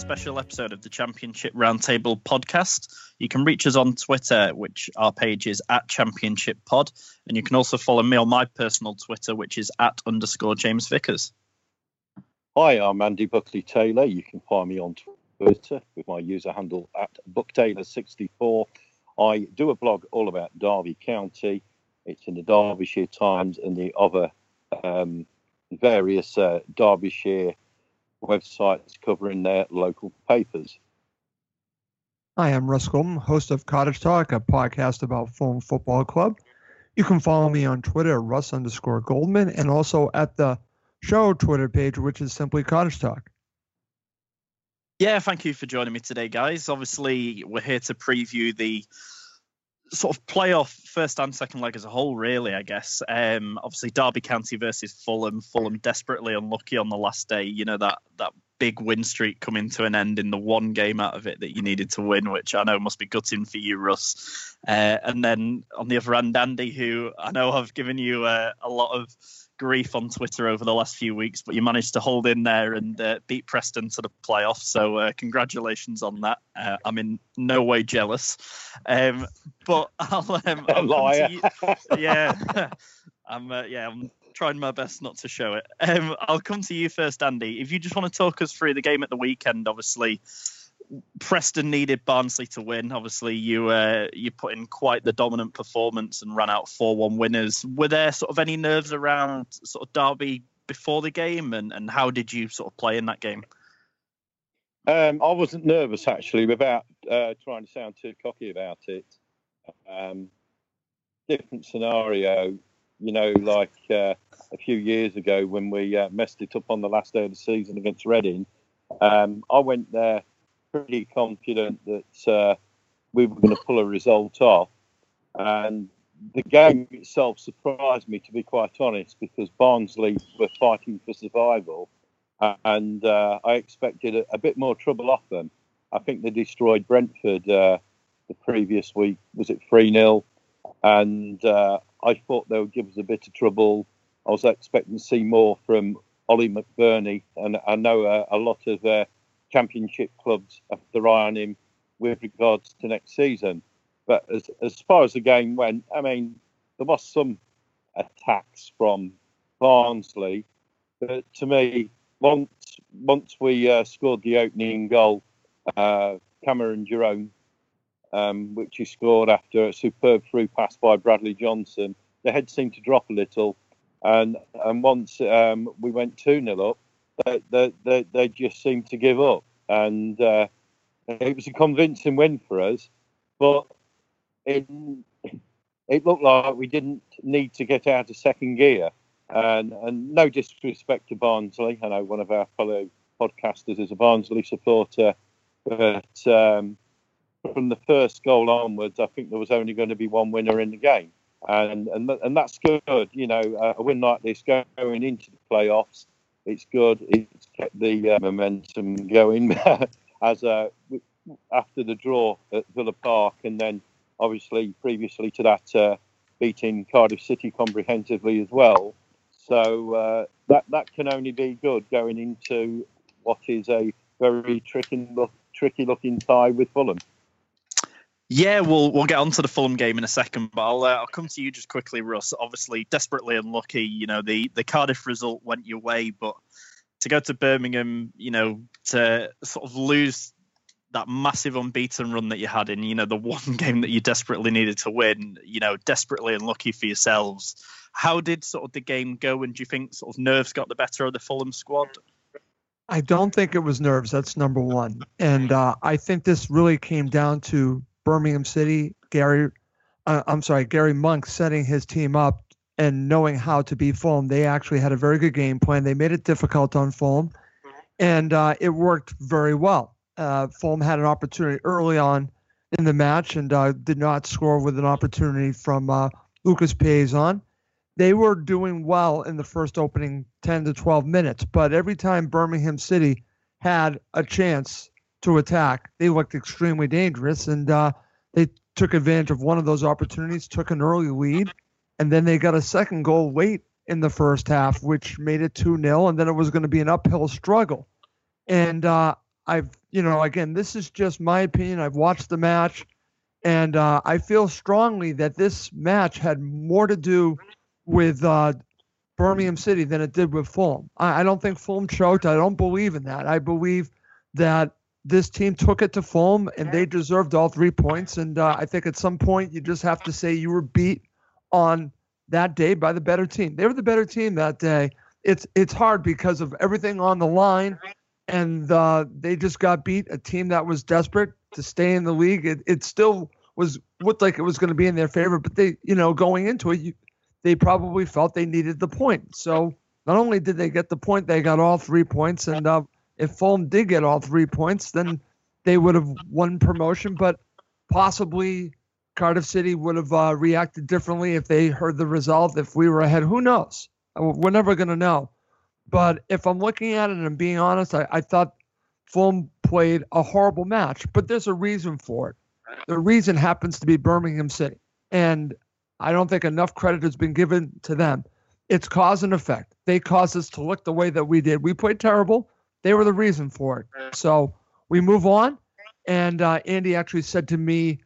Special episode of the Championship Roundtable podcast. You can reach us on Twitter, which our page is at Championship Pod, and you can also follow me on my personal Twitter, which is at underscore James Vickers. Hi, I'm Andy Buckley Taylor. You can find me on Twitter with my user handle at BuckTaylor64. I do a blog all about Derby County. It's in the Derbyshire Times and the other um, various uh, Derbyshire websites covering their local papers. Hi, I'm Russ Golden, host of Cottage Talk, a podcast about Fulham Football Club. You can follow me on Twitter, at Russ underscore Goldman, and also at the show Twitter page, which is simply Cottage Talk. Yeah, thank you for joining me today, guys. Obviously, we're here to preview the sort of playoff first and second leg as a whole, really, I guess. Um, obviously, Derby County versus Fulham. Fulham desperately unlucky on the last day. You know, that, that big win streak coming to an end in the one game out of it that you needed to win, which I know must be gutting for you, Russ. Uh, and then on the other end, Andy, who I know have given you uh, a lot of grief on Twitter over the last few weeks, but you managed to hold in there and uh, beat Preston to the playoffs. So uh, congratulations on that. Uh, I'm in no way jealous, um, but I'll, um, I'll Liar. Yeah, I'm. Uh, yeah, I'm trying my best not to show it. Um, I'll come to you first, Andy. If you just want to talk us through the game at the weekend, obviously. Preston needed Barnsley to win. Obviously, you uh, you put in quite the dominant performance and ran out four one winners. Were there sort of any nerves around sort of Derby before the game, and, and how did you sort of play in that game? Um, I wasn't nervous actually without uh, trying to sound too cocky about it. Um, different scenario, you know, like uh, a few years ago when we uh, messed it up on the last day of the season against Reading. Um, I went there pretty confident that uh, we were going to pull a result off, and the game itself surprised me, to be quite honest, because Barnsley were fighting for survival, and uh, I expected a, a bit more trouble off them. I think they destroyed Brentford uh, the previous week. Was it 3 0? And uh, I thought they would give us a bit of trouble. I was expecting to see more from Ollie McBurnie, and I know a lot of uh, championship clubs have their eye on him with regards to next season. But as, as far as the game went, I mean, there was some attacks from Barnsley. But to me, once once we uh, scored the opening goal, uh, Cameron Jerome, um, which he scored after a superb through pass by Bradley Johnson, the head seemed to drop a little. And and once um, we went 2 0 up, they, they, they, just seemed to give up. And uh, it was a convincing win for us. But it, it looked like we didn't need to get out of second gear. And, and no disrespect to Barnsley. I know one of our fellow podcasters is a Barnsley supporter. But um, from the first goal onwards, I think there was only going to be one winner in the game. And, and, and that's good. You know, a win like this going into the playoffs, it's good. It's kept the uh, momentum going as uh, after the draw at Villa Park, and then obviously previously to that, uh, beating Cardiff City comprehensively as well. So uh, that that can only be good going into what is a very tricky look, tricky looking tie with Fulham. Yeah, we'll we'll get on to the Fulham game in a second, but I'll uh, I'll come to you just quickly, Russ. Obviously, desperately unlucky. You know, the the Cardiff result went your way, but to go to Birmingham, you know, to sort of lose that massive unbeaten run that you had in, you know, the one game that you desperately needed to win, you know, desperately unlucky for yourselves. How did sort of the game go, and do you think sort of nerves got the better of the Fulham squad? I don't think it was nerves. That's number one. And uh, I think this really came down to Birmingham City, Gary, uh, I'm sorry, Gary Monk setting his team up and knowing how to beat Fulham. They actually had a very good game plan. They made it difficult on Fulham, and uh, it worked very well. Uh, Fulham had an opportunity early on in the match and uh, did not score with an opportunity from uh, Lucas Piazon they were doing well in the first opening 10 to 12 minutes, but every time Birmingham City had a chance to attack, they looked extremely dangerous. And uh, they took advantage of one of those opportunities, took an early lead, and then they got a second goal late in the first half, which made it 2 0. And then it was going to be an uphill struggle. And uh, I've, you know, again, this is just my opinion. I've watched the match, and uh, I feel strongly that this match had more to do with uh, Birmingham City than it did with Fulham. I, I don't think Fulham choked. I don't believe in that. I believe that this team took it to Fulham and they deserved all three points. And uh, I think at some point you just have to say you were beat on that day by the better team. They were the better team that day. It's it's hard because of everything on the line, and uh, they just got beat. A team that was desperate to stay in the league. It, it still was looked like it was going to be in their favor, but they you know going into it, you, they probably felt they needed the point. So not only did they get the point, they got all three points. And uh, if Fulham did get all three points, then they would have won promotion. But possibly Cardiff City would have uh, reacted differently if they heard the result. If we were ahead, who knows? We're never going to know. But if I'm looking at it and I'm being honest, I, I thought Fulham played a horrible match. But there's a reason for it. The reason happens to be Birmingham City. And I don't think enough credit has been given to them. It's cause and effect. They caused us to look the way that we did. We played terrible. They were the reason for it. So we move on. And uh, Andy actually said to me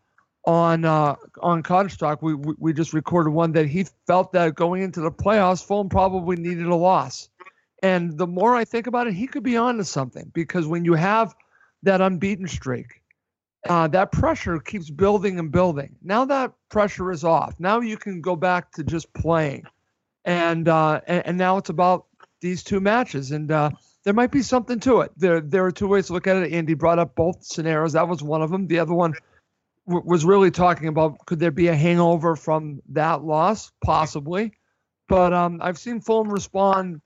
on uh, on Cottage Talk, we, we we just recorded one that he felt that going into the playoffs, Fulham probably needed a loss. And the more I think about it, he could be on to something because when you have that unbeaten streak, uh, that pressure keeps building and building. Now that pressure is off. Now you can go back to just playing, and uh, and, and now it's about these two matches, and uh, there might be something to it. There there are two ways to look at it. Andy brought up both scenarios. That was one of them. The other one w- was really talking about could there be a hangover from that loss, possibly. But um, I've seen Fulham respond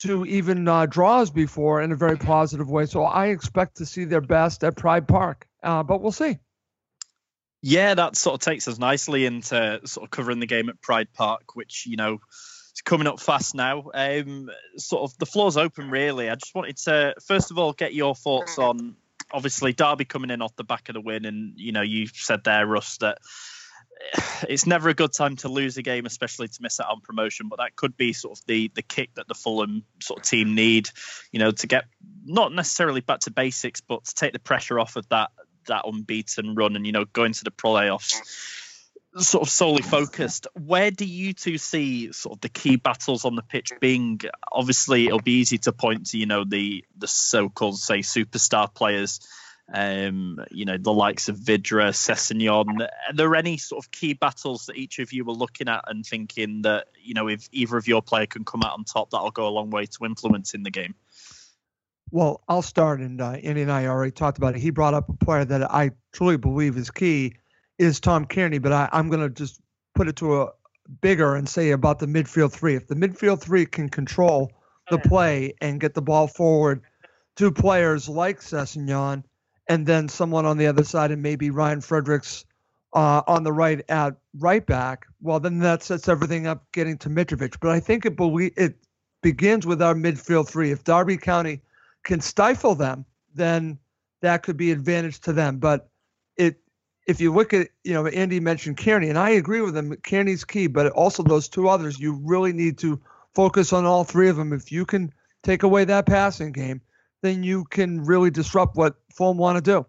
to even uh, draws before in a very positive way. So I expect to see their best at Pride Park. Uh, but we'll see. Yeah, that sort of takes us nicely into sort of covering the game at Pride Park, which you know coming up fast now. Um, sort of the floor's open, really. I just wanted to first of all get your thoughts on obviously Derby coming in off the back of the win, and you know you said there, Russ, that it's never a good time to lose a game, especially to miss out on promotion. But that could be sort of the the kick that the Fulham sort of team need, you know, to get not necessarily back to basics, but to take the pressure off of that that unbeaten run and you know go into the playoffs sort of solely focused. Where do you two see sort of the key battles on the pitch being? Obviously, it'll be easy to point to you know the the so-called say superstar players um, you know, the likes of Vydra, Sessegnon. Are there any sort of key battles that each of you were looking at and thinking that, you know, if either of your player can come out on top, that'll go a long way to influencing the game? Well, I'll start, and uh, Andy and I already talked about it. He brought up a player that I truly believe is key is Tom Cairney, but I, I'm going to just put it to a bigger and say about the midfield three. If the midfield three can control the play and get the ball forward to players like Sessegnon and then someone on the other side, and maybe Ryan Fredericks uh, on the right at right back, well, then that sets everything up getting to Mitrovic. But I think it, belie- it begins with our midfield three. If Derby County can stifle them, then that could be advantage to them. But it, if you look at, you know, Andy mentioned Cairney, and I agree with him. Cairney's key, but also those two others, you really need to focus on all three of them. If you can take away that passing game, then you can really disrupt what Fulham want to do.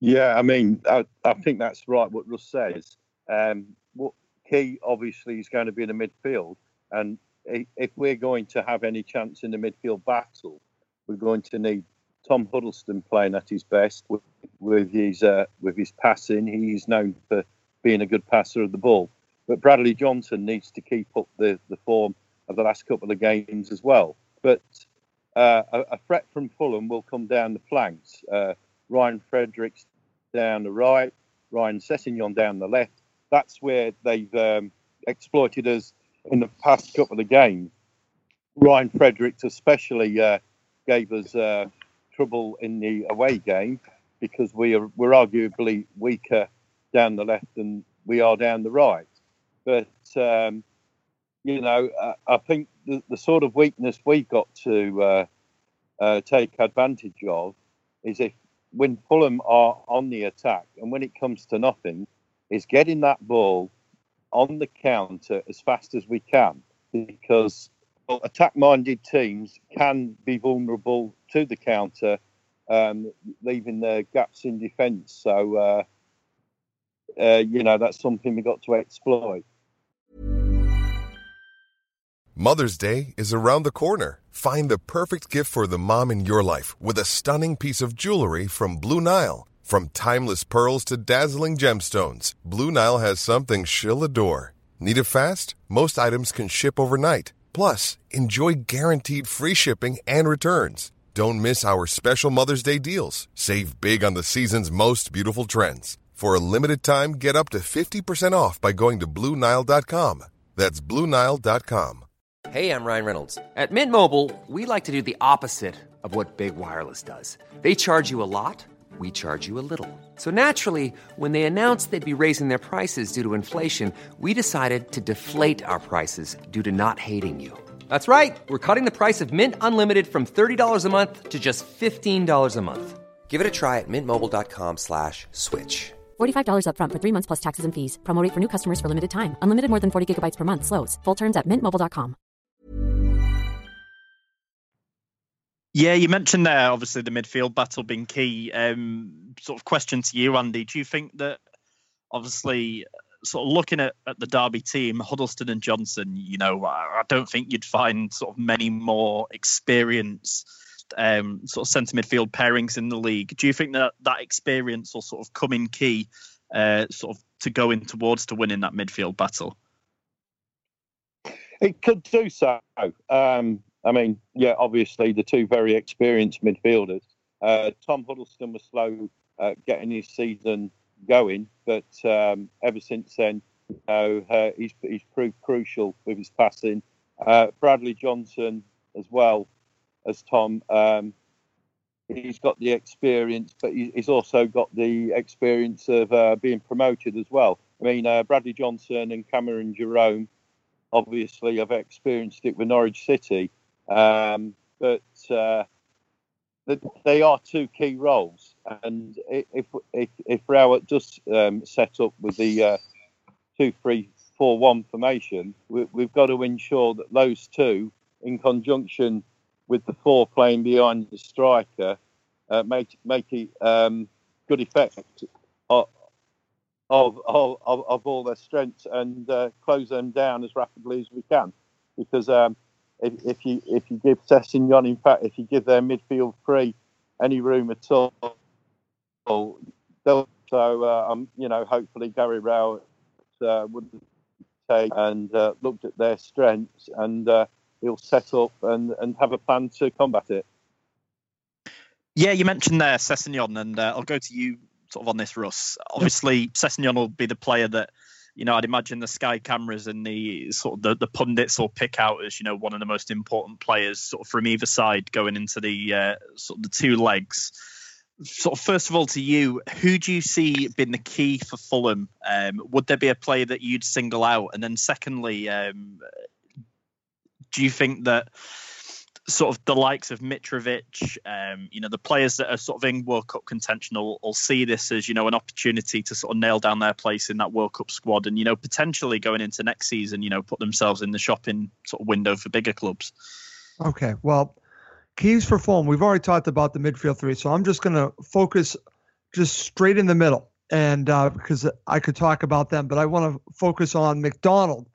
Yeah, I mean, I, I think that's right what Russ says. Um, what key obviously is going to be in the midfield, and if we're going to have any chance in the midfield battle, we're going to need Tom Huddlestone playing at his best with, with his uh, with his passing. He's known for being a good passer of the ball, but Bradley Johnson needs to keep up the, the form of the last couple of games as well. But uh, a, a threat from Fulham will come down the flanks. Uh, Ryan Fredericks down the right, Ryan Sessegnon down the left. That's where they've um, exploited us in the past couple of games. Ryan Fredericks especially uh, gave us uh, trouble in the away game because we are we're arguably weaker down the left than we are down the right. But um, you know, uh, I think the, the sort of weakness we've got to uh, uh, take advantage of is if when Fulham are on the attack and when it comes to nothing, is getting that ball on the counter as fast as we can because well, attack-minded teams can be vulnerable to the counter, um, leaving their gaps in defence. So, uh, uh, you know, that's something we've got to exploit. Mother's Day is around the corner. Find the perfect gift for the mom in your life with a stunning piece of jewelry from Blue Nile. From timeless pearls to dazzling gemstones, Blue Nile has something she'll adore. Need it fast? Most items can ship overnight. Plus, enjoy guaranteed free shipping and returns. Don't miss our special Mother's Day deals. Save big on the season's most beautiful trends. For a limited time, get up to 50% off by going to Blue Nile.com. That's Blue Nile.com. Hey, I'm Ryan Reynolds. At Mint Mobile, we like to do the opposite of what Big Wireless does. They charge you a lot, we charge you a little. So naturally, when they announced they'd be raising their prices due to inflation, we decided to deflate our prices due to not hating you. That's right. We're cutting the price of Mint Unlimited from $30 a month to just $15 a month. Give it a try at mintmobile.com slash switch. $45 upfront for three months plus taxes and fees. Promo for new customers for limited time. Unlimited more than 40 gigabytes per month. Slows. Full terms at mintmobile.com. Yeah, you mentioned there obviously the midfield battle being key. Um, sort of question to you, Andy. Do you think that obviously sort of looking at, at the Derby team, Huddlestone and Johnson, you know, I, I don't think you'd find sort of many more experienced um, sort of centre midfield pairings in the league. Do you think that that experience will sort of come in key, uh, sort of to go in towards to winning that midfield battle? It could do so. Um, I mean, yeah, obviously the two very experienced midfielders. Uh, Tom Huddlestone was slow uh, getting his season going, but um, ever since then, you know, uh, he's, he's proved crucial with his passing. Uh, Bradley Johnson as well as Tom. Um, he's got the experience, but he's also got the experience of uh, being promoted as well. I mean, uh, Bradley Johnson and Cameron Jerome obviously have experienced it with Norwich City, um, but uh, they are two key roles. And if if, if Rowett does um, set up with the uh, two three four one formation, we, we've got to ensure that those two, in conjunction with the four playing behind the striker, uh, make make it um, good effect of, of, of, of of all their strengths and uh, close them down as rapidly as we can. Because um, if, if you if you give Sessegnon, in fact, if you give their midfield free any room at all, so uh, um, you know hopefully Gary Rowett uh, would take and uh, looked at their strengths and uh, he'll set up and, and have a plan to combat it. Yeah, you mentioned there Sessegnon, and uh, I'll go to you sort of on this, Russ. Obviously, Sessegnon will be the player that, you know, I'd imagine the Sky cameras and the sort of the, the pundits will pick out as, you know, one of the most important players sort of from either side going into the uh, sort of the two legs. Sort of first of all to you, who do you see being the key for Fulham? Um, would there be a player that you'd single out? And then secondly, um, do you think that sort of the likes of Mitrovic, um, you know, the players that are sort of in World Cup contention will, will see this as, you know, an opportunity to sort of nail down their place in that World Cup squad and, you know, potentially going into next season, you know, put themselves in the shopping sort of window for bigger clubs. Okay, well, keys for form. We've already talked about the midfield three, so I'm just going to focus just straight in the middle, and uh, because I could talk about them, but I want to focus on McDonald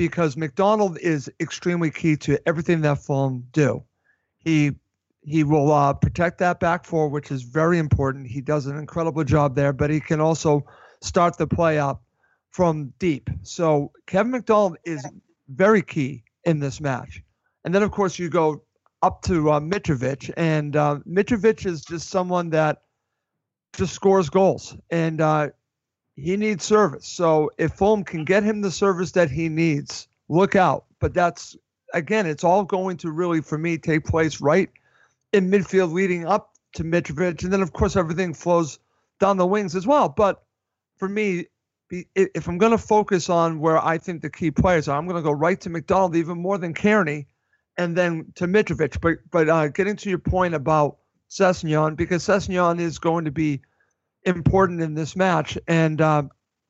because McDonald is extremely key to everything that Fulham do. He he will uh, protect that back four, which is very important. He does an incredible job there, but he can also start the play up from deep. So Kevin McDonald is very key in this match. And then, of course, you go up to uh, Mitrovic, and uh, Mitrovic is just someone that just scores goals, and uh, he needs service. So if Fulham can get him the service that he needs, look out. But that's again, it's all going to really, for me, take place right in midfield leading up to Mitrovic, and then of course everything flows down the wings as well. But for me, if I'm going to focus on where I think the key players are, I'm going to go right to McDonald even more than Cairney, and then to Mitrovic. But but uh, getting to your point about Sessegnon, because Sessegnon is going to be important in this match, and uh,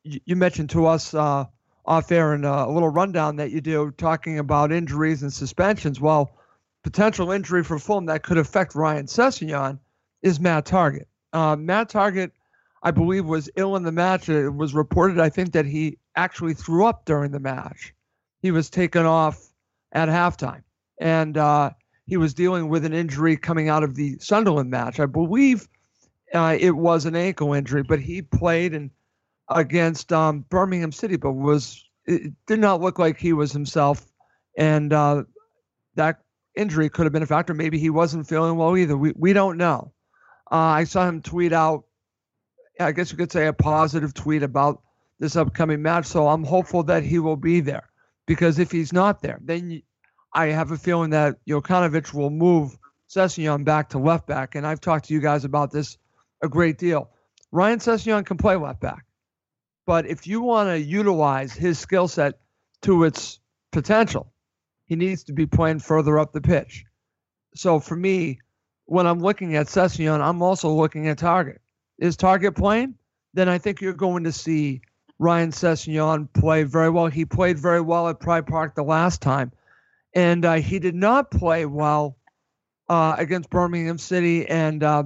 you, you mentioned to us uh, off air in uh, a little rundown that you do talking about injuries and suspensions. Well, potential injury for Fulham that could affect Ryan Sessegnon is Matt Targett. Uh, Matt Targett, I believe, was ill in the match. It was reported, I think, that he actually threw up during the match. He was taken off at halftime, and uh, he was dealing with an injury coming out of the Sunderland match. I believe uh, it was an ankle injury, but he played and against um, Birmingham City, but was it did not look like he was himself, and uh, that injury could have been a factor. Maybe he wasn't feeling well either. We we don't know. Uh, I saw him tweet out, I guess you could say a positive tweet about this upcoming match. So I'm hopeful that he will be there, because if he's not there, then I have a feeling that Jokanovic will move Sessegnon back to left back. And I've talked to you guys about this a great deal. Ryan Sessegnon can play left back, but if you want to utilize his skill set to its potential, he needs to be playing further up the pitch. So for me, when I'm looking at Sessegnon, I'm also looking at Targett. Is Targett playing? Then I think you're going to see Ryan Sessegnon play very well. He played very well at Pride Park the last time, and uh, he did not play well uh, against Birmingham City. And uh,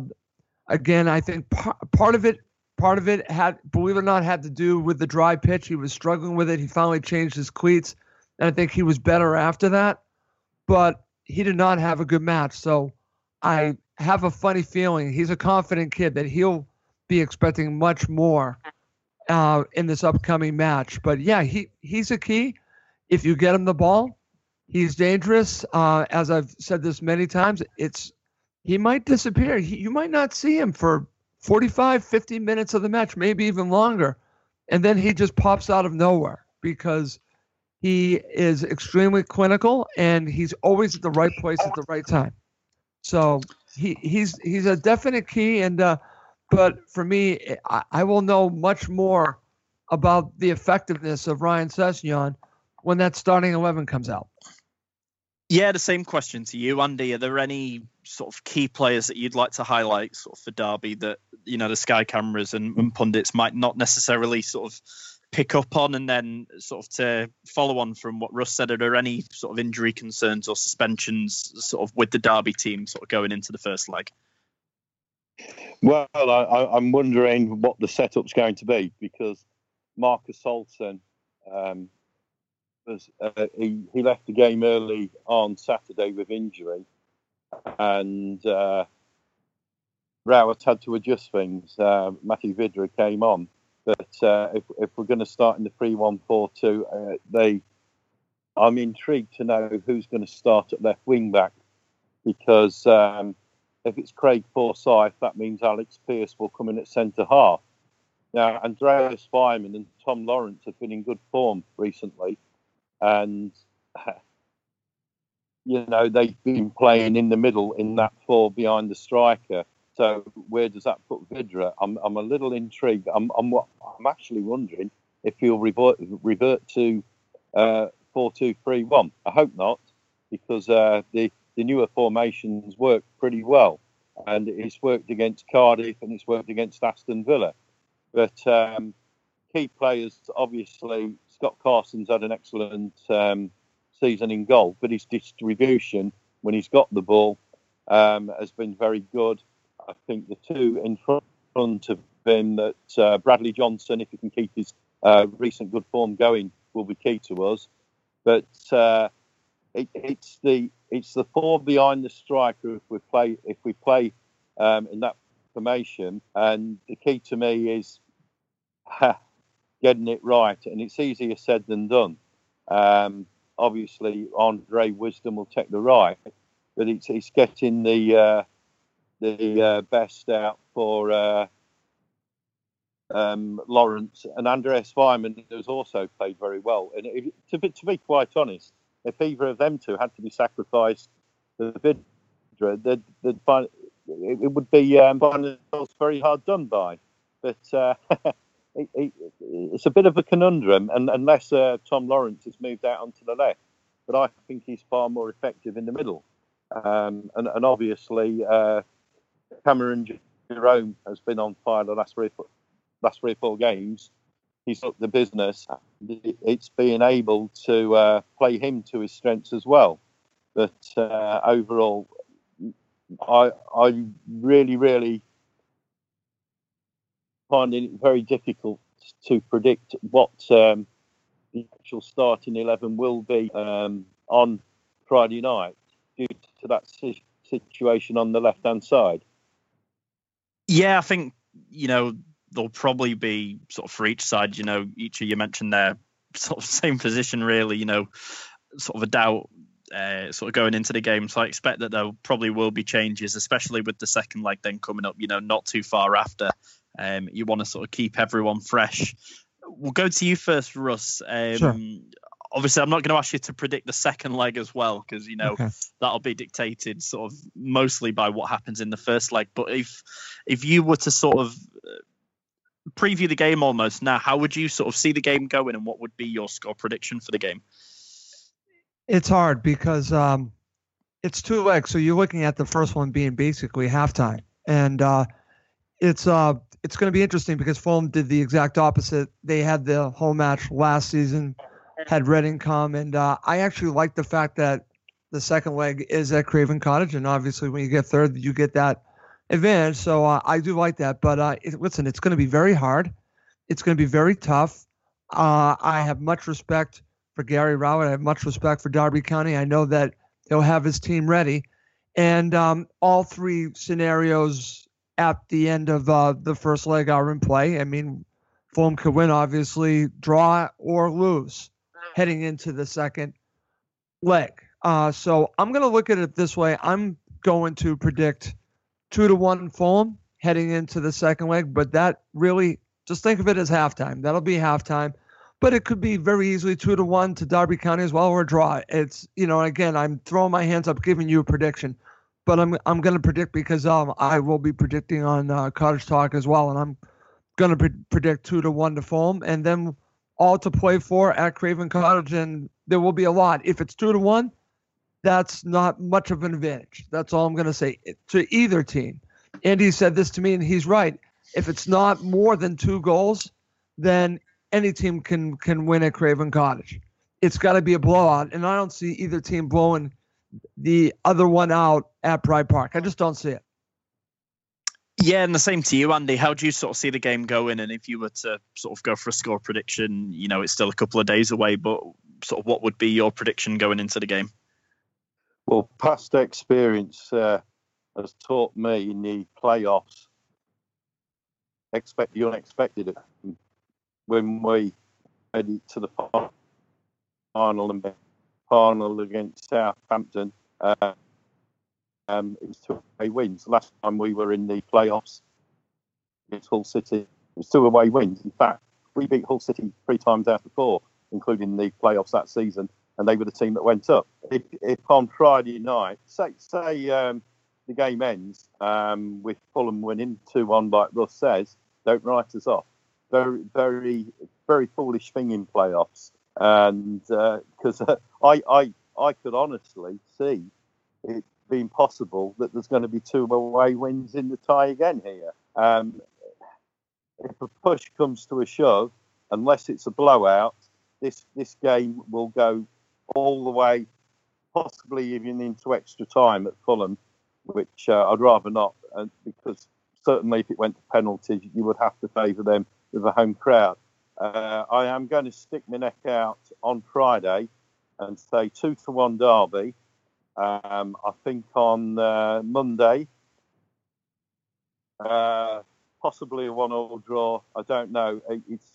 again, I think par- part of it, part of it had, believe it or not, had to do with the dry pitch. He was struggling with it. He finally changed his cleats, and I think he was better after that. But he did not have a good match. So I have a funny feeling he's a confident kid that he'll be expecting much more uh, in this upcoming match. But yeah, he he's a key. If you get him the ball, he's dangerous. Uh, as I've said this many times, it's he might disappear. He, you might not see him for 45, 50 minutes of the match, maybe even longer, and then he just pops out of nowhere because he is extremely clinical and he's always at the right place at the right time. So he he's he's a definite key, and uh, but for me, I, I will know much more about the effectiveness of Ryan Sessegnon when that starting eleven comes out. Yeah, the same question to you, Andy. Are there any sort of key players that you'd like to highlight, sort of for Derby, that you know the Sky cameras and, and pundits might not necessarily sort of pick up on, and then sort of to follow on from what Russ said, are there any sort of injury concerns or suspensions, sort of with the Derby team, sort of going into the first leg? Well, I, I'm wondering what the setup's going to be because Marcus Olsson, um, was, uh, he, he left the game early on Saturday with injury, and uh, Rowett had to adjust things. Uh, Matthew Vydra came on, but uh, if, if we're going to start in the three-one-four-two, uh, they, I'm intrigued to know who's going to start at left wing back because. Um, if it's Craig Forsyth, that means Alex Pearce will come in at centre half. Now, Andreas Weimann and Tom Lawrence have been in good form recently, and you know they've been playing in the middle in that four behind the striker. So where does that put Vydra? I'm, I'm a little intrigued. I'm, I'm, I'm actually wondering if he'll revert, revert to uh. I hope not, because uh, the the newer formations work pretty well, and it's worked against Cardiff and it's worked against Aston Villa. But um, key players, obviously, Scott Carson's had an excellent um, season in goal, but his distribution when he's got the ball um, has been very good. I think the two in front of him, that uh, Bradley Johnson, if he can keep his uh, recent good form going, will be key to us. But uh, it, it's the it's the four behind the striker if we play if we play um, in that formation, and the key to me is getting it right, and it's easier said than done. Um, obviously, Andre Wisdom will take the right, but it's it's getting the uh, the uh, best out for uh, um, Lawrence and Andreas Weimann who's also played very well. And if, to, be, to be quite honest, if either of them two had to be sacrificed for the Vydra, they'd, they'd find, it, it would be um, very hard done by. But uh, it, it, it's a bit of a conundrum, and unless uh, Tom Lawrence has moved out onto the left, but I think he's far more effective in the middle. Um, and, and obviously, uh, Cameron Jerome has been on fire the last three, last three or four games. He's up the business. It's being able to uh, play him to his strengths as well. But uh, overall, I I really really finding it very difficult to predict what um, the actual starting eleven will be um, on Friday night due to that si- situation on the left hand side. Yeah, I think you know there'll probably be sort of for each side. You know, each of you mentioned their sort of same position, really. You know, sort of a doubt. Uh, sort of going into the game, so I expect that there probably will be changes, especially with the second leg then coming up. You know, not too far after. Um, you want to sort of keep everyone fresh. We'll go to you first, Russ. Um, Sure. Obviously, I'm not going to ask you to predict the second leg as well, because you know Okay. that'll be dictated sort of mostly by what happens in the first leg. But if if you were to sort of uh, preview the game almost now, how would you sort of see the game going, and what would be your score prediction for the game? It's hard because um, it's two legs. So you're looking at the first one being basically halftime, and uh, it's uh, it's going to be interesting because Fulham did the exact opposite. They had the home match last season, had Reading come, and uh, I actually like the fact that the second leg is at Craven Cottage, and obviously when you get third, you get that advantage. So uh, I do like that. But uh, it, listen, it's going to be very hard. It's going to be very tough. Uh, I have much respect for Gary Rowett. I have much respect for Derby County. I know that he'll have his team ready. And um, all three scenarios at the end of uh, the first leg are in play. I mean, Fulham could win, obviously, draw or lose heading into the second leg. Uh, so I'm going to look at it this way. I'm going to predict two to one Fulham heading into the second leg, but that really just think of it as halftime. That'll be halftime but it could be very easily two to one to Derby County as well or a draw. It's you know again I'm throwing my hands up, giving you a prediction, but I'm I'm going to predict because um I will be predicting on uh, Cottage Talk as well, and I'm going to pre- predict two to one to Fulham, and then all to play for at Craven Cottage, and there will be a lot. If it's two to one, that's not much of an advantage. That's all I'm going to say to either team. Andy said this to me, and he's right. If it's not more than two goals, then any team can can win at Craven Cottage. It's got to be a blowout, and I don't see either team blowing the other one out at Pride Park. I just don't see it. Yeah, and the same to you, Andy. How do you sort of see the game going? And if you were to sort of go for a score prediction, you know, it's still a couple of days away, but sort of what would be your prediction going into the game? Well, past experience uh, has taught me in the playoffs expect the unexpected. When we headed to the final and final against Southampton, uh, um, it was two away wins. Last time we were in the playoffs against Hull City, it was two away wins. In fact, we beat Hull City three times out of four, including the playoffs that season, and they were the team that went up. If, if on Friday night, say say um, the game ends um, with Fulham winning two one, like Russ says, don't write us off. Very very very foolish thing in playoffs, and because uh, I I I could honestly see it being possible that there's going to be two away wins in the tie again here. Um, if a push comes to a shove, unless it's a blowout, this this game will go all the way, possibly even into extra time at Fulham, which uh, I'd rather not, uh, because certainly if it went to penalties, you would have to favour them with a home crowd. Uh, I am going to stick my neck out on Friday and say two to one Derby. Um, I think on uh, Monday, uh, possibly a one-all draw. I don't know. It- It's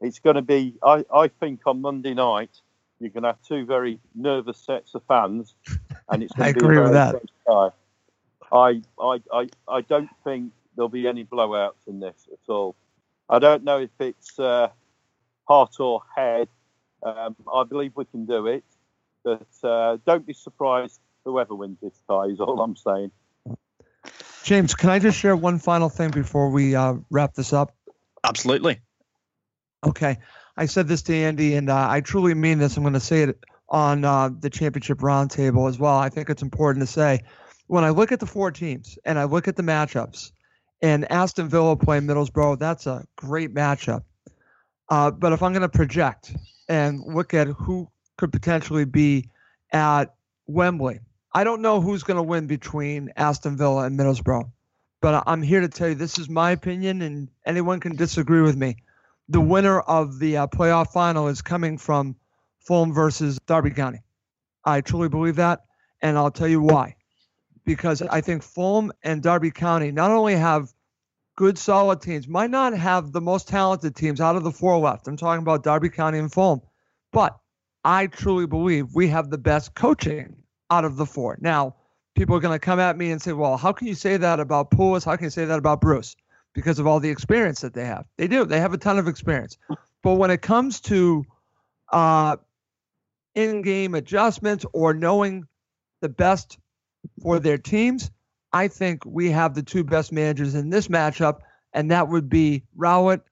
it's going to be. I, I think on Monday night you're going to have two very nervous sets of fans, and it's I agree with that. I, I, I, I don't think there'll be any blowouts in this at all. I don't know if it's uh, heart or head. Um, I believe we can do it, but uh, don't be surprised whoever wins this tie. Is all I'm saying. James, can I just share one final thing before we uh, wrap this up? Absolutely. Okay. I said this to Andy, and uh, I truly mean this. I'm going to say it on uh, the championship roundtable as well. I think it's important to say when I look at the four teams and I look at the matchups, and Aston Villa play Middlesbrough, that's a great matchup. Uh, but if I'm going to project and look at who could potentially be at Wembley, I don't know who's going to win between Aston Villa and Middlesbrough. But I'm here to tell you this is my opinion, and anyone can disagree with me the winner of the uh, playoff final is coming from Fulham versus Derby County. I truly believe that, and I'll tell you why. Because I think Fulham and Derby County not only have good, solid teams, might not have the most talented teams out of the four left. I'm talking about Derby County and Fulham, but I truly believe we have the best coaching out of the four. Now, people are going to come at me and say, well, how can you say that about Pulis? How can you say that about Bruce? because of all the experience that they have. They do. They have a ton of experience. But when it comes to uh, in-game adjustments or knowing the best for their teams, I think we have the two best managers in this matchup, and that would be Rowett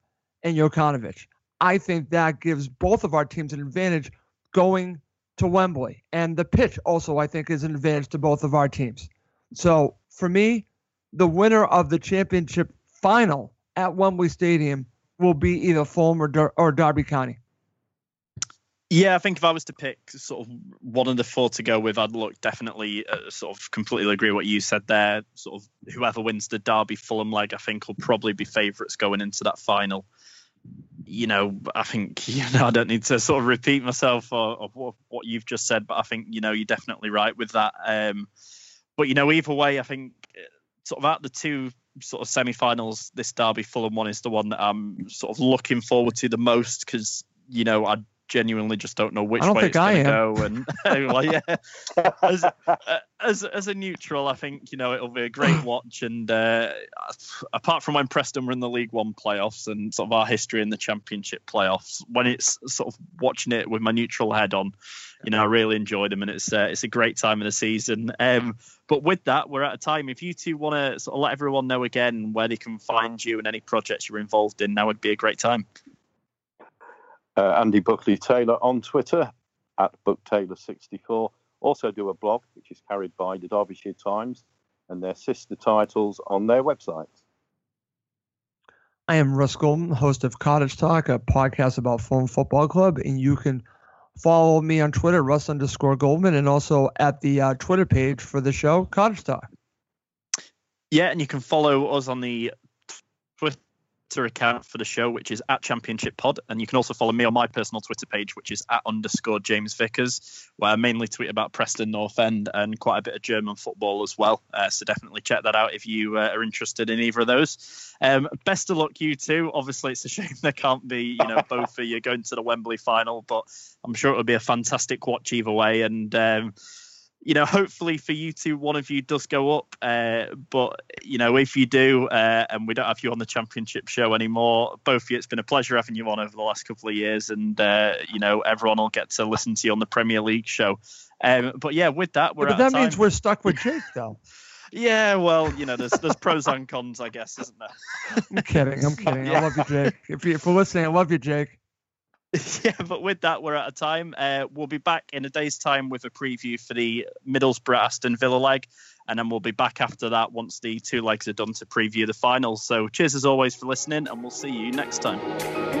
and Jokanovic. I think that gives both of our teams an advantage going to Wembley. And the pitch also, I think, is an advantage to both of our teams. So for me, the winner of the championship final at Wembley Stadium will be either Fulham or, Dar- or Derby County. Yeah, I think if I was to pick sort of one of the four to go with, I'd look definitely uh, sort of completely agree what you said there. Sort of whoever wins the Derby Fulham leg, I think will probably be favourites going into that final. You know, I think you know I don't need to sort of repeat myself or, or what, you've just said, but I think you know you're definitely right with that. Um, but you know, either way, I think uh, sort of out the two sort of semi-finals, this Derby Fulham one is the one that I'm sort of looking forward to the most because you know I genuinely just don't know which way it's going to go. And well, yeah, as, uh, as as a neutral, I think you know it'll be a great watch. And uh, apart from when Preston were in the League One playoffs and sort of our history in the Championship playoffs, when it's sort of watching it with my neutral head on, you know, I really enjoyed them, and it's uh, it's a great time of the season. Um, but with that, we're at a time. If you two want to sort of let everyone know again where they can find you and any projects you're involved in, now would be a great time. Uh, Andy Buckley Taylor on Twitter at BuckTaylor64. Also do a blog which is carried by the Derbyshire Times and their sister titles on their website. I am Russ Golden, host of Cottage Talk, a podcast about Fulham Football Club, and you can follow me on Twitter, Russ underscore Goldman, and also at the uh, Twitter page for the show, Cottage Talk. Yeah, and you can follow us on the Twitter account for the show, which is at Championship Pod, and you can also follow me on my personal Twitter page, which is at underscore James Vickers, where I mainly tweet about Preston North End and quite a bit of German football as well. Uh, so definitely check that out if you uh, are interested in either of those. Um, best of luck, you two. Obviously, it's a shame there can't be, you know, both of you going to the Wembley final, but I'm sure it'll be a fantastic watch either way. And um, you know, hopefully for you two, one of you does go up. Uh, but you know, if you do, uh, and we don't have you on the championship show anymore, both of you, it's been a pleasure having you on over the last couple of years, and uh, you know, everyone will get to listen to you on the Premier League show. Um, but yeah, with that, we're but out that of time. means we're stuck with Jake, though. Yeah, well, you know, there's there's pros and cons, I guess, isn't there? I'm kidding. I'm kidding. I love you, Jake. If, you, if you're listening, I love you, Jake. yeah, but with that, we're out of time. Uh, we'll be back in a day's time with a preview for the Middlesbrough Aston Villa leg, and then we'll be back after that once the two legs are done to preview the finals. So, cheers as always for listening, and we'll see you next time.